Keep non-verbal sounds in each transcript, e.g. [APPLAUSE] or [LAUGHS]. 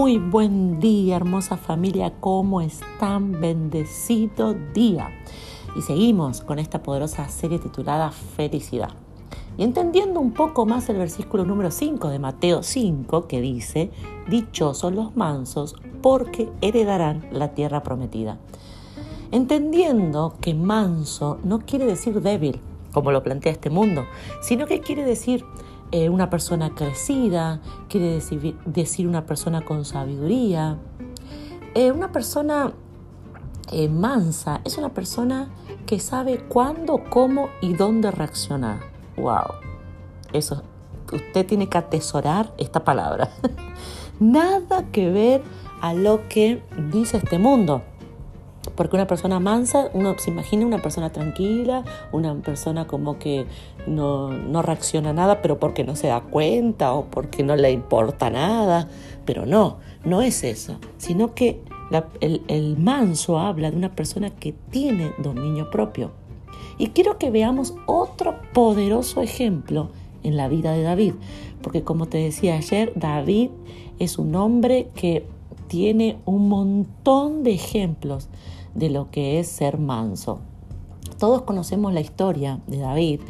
Muy buen día, hermosa familia, ¿cómo están? Bendecido día. Y seguimos con esta poderosa serie titulada Felicidad. Y entendiendo un poco más el versículo número 5 de Mateo 5 que dice, Dichosos los mansos porque heredarán la tierra prometida. Entendiendo que manso no quiere decir débil, como lo plantea este mundo, sino que quiere decir eh, una persona crecida, quiere decir, decir, una persona con sabiduría. Eh, una persona eh, mansa es una persona que sabe cuándo, cómo y dónde reaccionar. ¡Wow! Eso, usted tiene que atesorar esta palabra. [LAUGHS] Nada que ver a lo que dice este mundo. Porque una persona mansa, uno se imagina una persona tranquila, una persona como que no, no reacciona a nada, pero porque no se da cuenta o porque no le importa nada. Pero no, no es eso, sino que el, el manso habla de una persona que tiene dominio propio. Y quiero que veamos otro poderoso ejemplo en la vida de David, porque como te decía ayer, David es un hombre que tiene un montón de ejemplos de lo que es ser manso. Todos conocemos la historia de David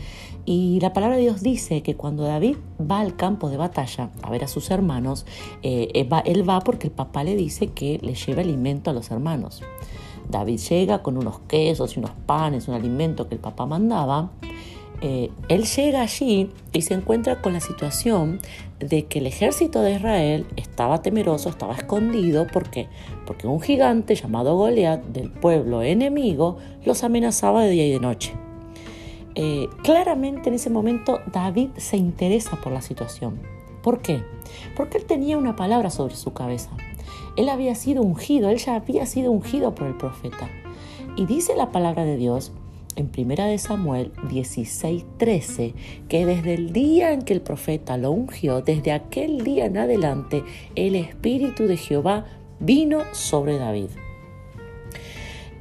y la palabra de Dios dice que cuando David va al campo de batalla a ver a sus hermanos, eh, él va porque el papá le dice que le lleve alimento a los hermanos. David llega con unos quesos y unos panes, un alimento que el papá mandaba, eh, él llega allí y se encuentra con la situación de que el ejército de Israel estaba temeroso, estaba escondido. ¿Por qué? Porque un gigante llamado Goliat del pueblo enemigo los amenazaba de día y de noche. Eh, claramente en ese momento David se interesa por la situación. ¿Por qué? Porque él tenía una palabra sobre su cabeza. Él había sido ungido, él ya había sido ungido por el profeta. Y dice la palabra de Dios en Primera de Samuel 16:13 que desde el día en que el profeta lo ungió, desde aquel día en adelante, el Espíritu de Jehová vino sobre David.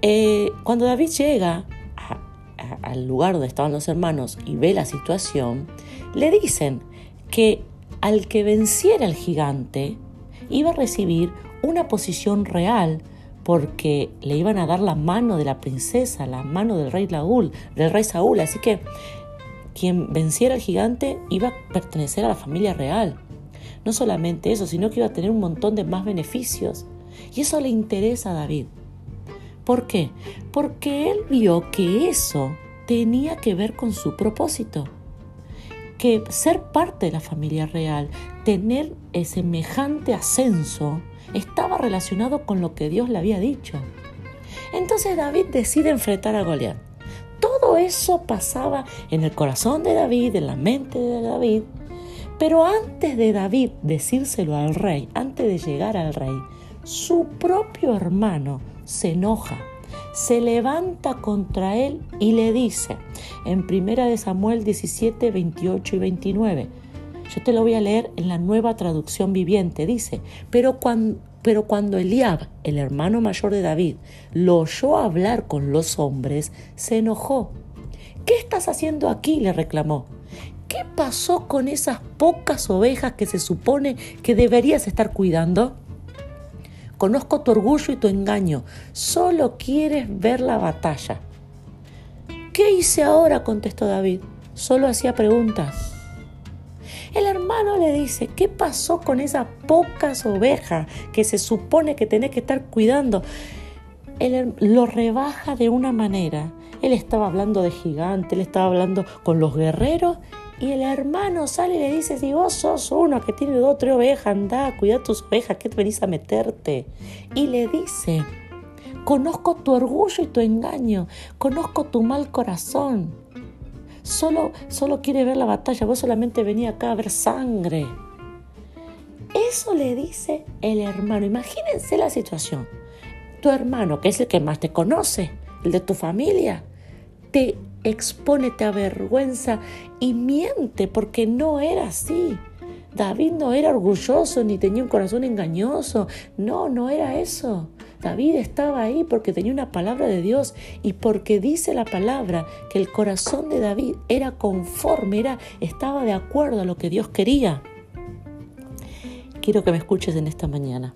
Eh, cuando David llega al lugar donde estaban los hermanos y ve la situación, le dicen que al que venciera el gigante iba a recibir una posición real porque le iban a dar la mano de la princesa, la mano del rey Saúl, del rey Saúl, así que quien venciera al gigante iba a pertenecer a la familia real. No solamente eso, sino que iba a tener un montón de más beneficios. Y eso le interesa a David. ¿Por qué? Porque él vio que eso tenía que ver con su propósito. Que ser parte de la familia real, tener semejante ascenso, estaba relacionado con lo que Dios le había dicho. Entonces David decide enfrentar a Goliat. Todo eso pasaba en el corazón de David, en la mente de David. Pero antes de David decírselo al rey, antes de llegar al rey, su propio hermano se enoja, se levanta contra él y le dice en 1 Samuel 17, 28 y 29, yo te lo voy a leer en la nueva traducción viviente. Dice, pero cuando, pero cuando Eliab, el hermano mayor de David, lo oyó hablar con los hombres, se enojó. ¿Qué estás haciendo aquí? le reclamó. ¿Qué pasó con esas pocas ovejas que se supone que deberías estar cuidando? Conozco tu orgullo y tu engaño. Solo quieres ver la batalla. ¿Qué hice ahora? contestó David. Solo hacía preguntas. El hermano le dice, ¿qué pasó con esas pocas ovejas que se supone que tenés que estar cuidando? Él lo rebaja de una manera. Él estaba hablando de gigante, él estaba hablando con los guerreros y el hermano sale y le dice, si vos sos uno que tiene dos o tres ovejas, anda, cuida tus ovejas, ¿qué te venís a meterte? Y le dice, conozco tu orgullo y tu engaño, conozco tu mal corazón solo, solo quiere ver la batalla, vos solamente venía acá a ver sangre. Eso le dice el hermano. Imagínense la situación. Tu hermano, que es el que más te conoce, el de tu familia, te expone, te avergüenza y miente porque no era así. David no era orgulloso ni tenía un corazón engañoso. No, no era eso. David estaba ahí porque tenía una palabra de Dios y porque dice la palabra que el corazón de David era conforme, era, estaba de acuerdo a lo que Dios quería. quiero que me escuches en esta mañana.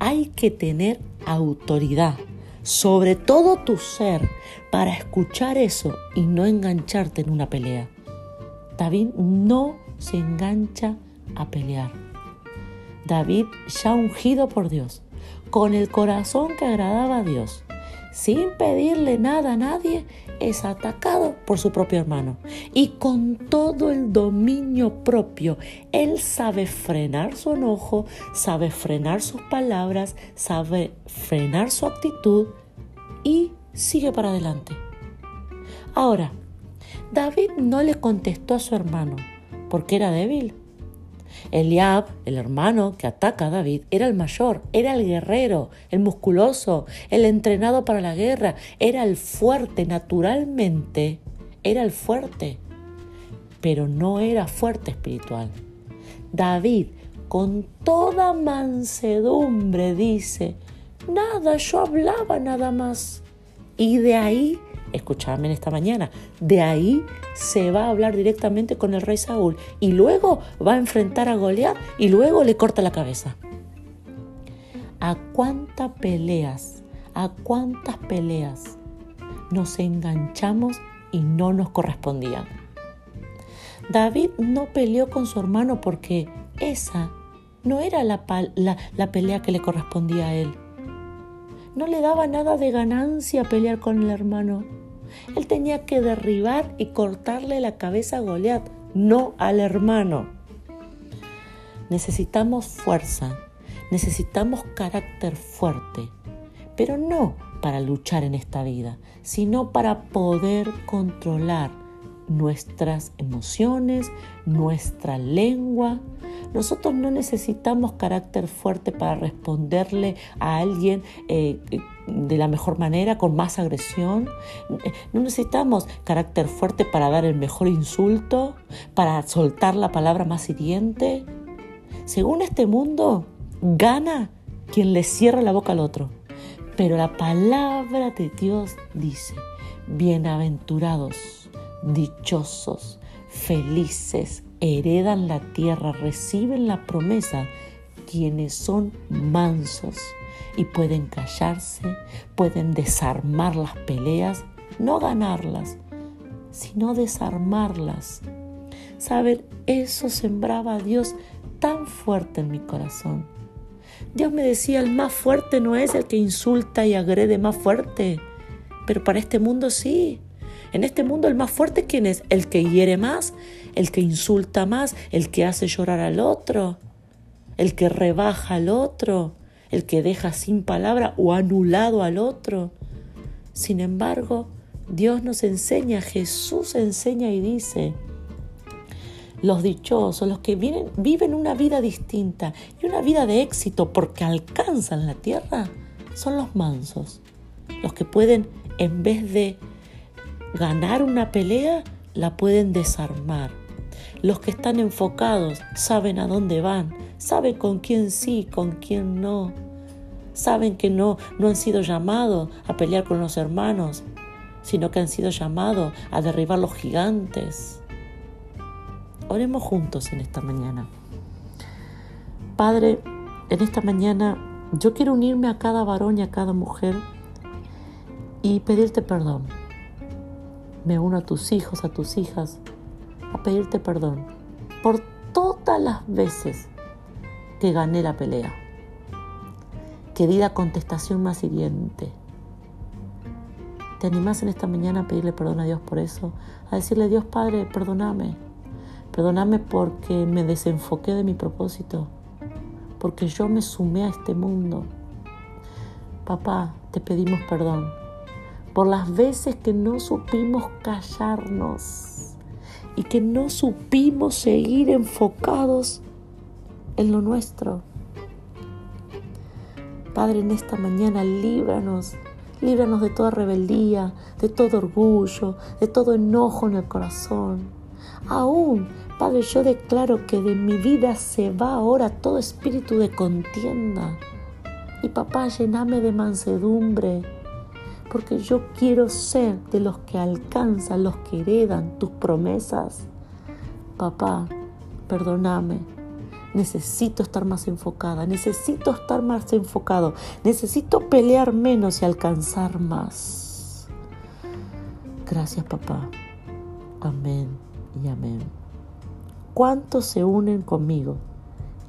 Hay que tener autoridad sobre todo tu ser para escuchar eso y no engancharte en una pelea. David no se engancha a pelear. David, ya ungido por Dios, con el corazón que agradaba a Dios, sin pedirle nada a nadie, es atacado por su propio hermano. Y con todo el dominio propio, él sabe frenar su enojo, sabe frenar sus palabras, sabe frenar su actitud y sigue para adelante. Ahora, David no le contestó a su hermano porque era débil. Eliab, el hermano que ataca a David, era el mayor, era el guerrero, el musculoso, el entrenado para la guerra, era el fuerte, naturalmente, era el fuerte, pero no era fuerte espiritual. David, con toda mansedumbre, dice, nada, yo hablaba nada más. Y de ahí escuchadme en esta mañana, de ahí se va a hablar directamente con el rey Saúl y luego va a enfrentar a Goliat y luego le corta la cabeza. ¿A cuántas peleas, a cuántas peleas nos enganchamos y no nos correspondían? David no peleó con su hermano porque esa no era la, la, la pelea que le correspondía a él. No le daba nada de ganancia pelear con el hermano. Él tenía que derribar y cortarle la cabeza a Goliat, no al hermano. Necesitamos fuerza, necesitamos carácter fuerte, pero no para luchar en esta vida, sino para poder controlar nuestras emociones, nuestra lengua. Nosotros no necesitamos carácter fuerte para responderle a alguien eh, de la mejor manera, con más agresión. No necesitamos carácter fuerte para dar el mejor insulto, para soltar la palabra más hiriente. Según este mundo, gana quien le cierra la boca al otro. Pero la palabra de Dios dice, bienaventurados, dichosos, felices, heredan la tierra, reciben la promesa, quienes son mansos y pueden callarse, pueden desarmar las peleas, no ganarlas, sino desarmarlas. Saber, eso sembraba a Dios tan fuerte en mi corazón. Dios me decía, el más fuerte no es el que insulta y agrede más fuerte, pero para este mundo sí. En este mundo el más fuerte, ¿quién es? El que hiere más, el que insulta más, el que hace llorar al otro, el que rebaja al otro, el que deja sin palabra o anulado al otro. Sin embargo, Dios nos enseña, Jesús enseña y dice, los dichosos, los que viven una vida distinta y una vida de éxito porque alcanzan la tierra, son los mansos, los que pueden, en vez de ganar una pelea, la pueden desarmar. Los que están enfocados saben a dónde van, saben con quién sí, con quién no. Saben que no, no han sido llamados a pelear con los hermanos, sino que han sido llamados a derribar los gigantes. Oremos juntos en esta mañana. Padre, en esta mañana yo quiero unirme a cada varón y a cada mujer y pedirte perdón. Me uno a tus hijos, a tus hijas, a pedirte perdón por todas las veces que gané la pelea que di la contestación más hiriente. ¿Te animás en esta mañana a pedirle perdón a Dios por eso? A decirle, Dios Padre, perdóname. Perdóname porque me desenfoqué de mi propósito, porque yo me sumé a este mundo. Papá, te pedimos perdón por las veces que no supimos callarnos y que no supimos seguir enfocados en lo nuestro. Padre, en esta mañana líbranos, líbranos de toda rebeldía, de todo orgullo, de todo enojo en el corazón. Aún, Padre, yo declaro que de mi vida se va ahora todo espíritu de contienda. Y papá, llename de mansedumbre, porque yo quiero ser de los que alcanzan, los que heredan tus promesas. Papá, perdóname necesito estar más enfocada, necesito estar más enfocado, necesito pelear menos y alcanzar más. Gracias papá. Amén y amén. ¿Cuántos se unen conmigo?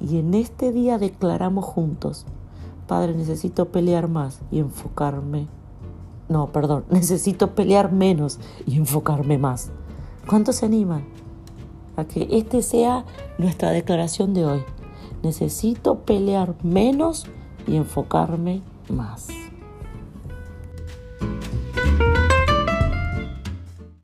Y en este día declaramos juntos, Padre, necesito pelear más y enfocarme. No, perdón, [LAUGHS] necesito pelear menos y enfocarme más. ¿Cuántos se animan? a que este sea nuestra declaración de hoy. Necesito pelear menos y enfocarme más.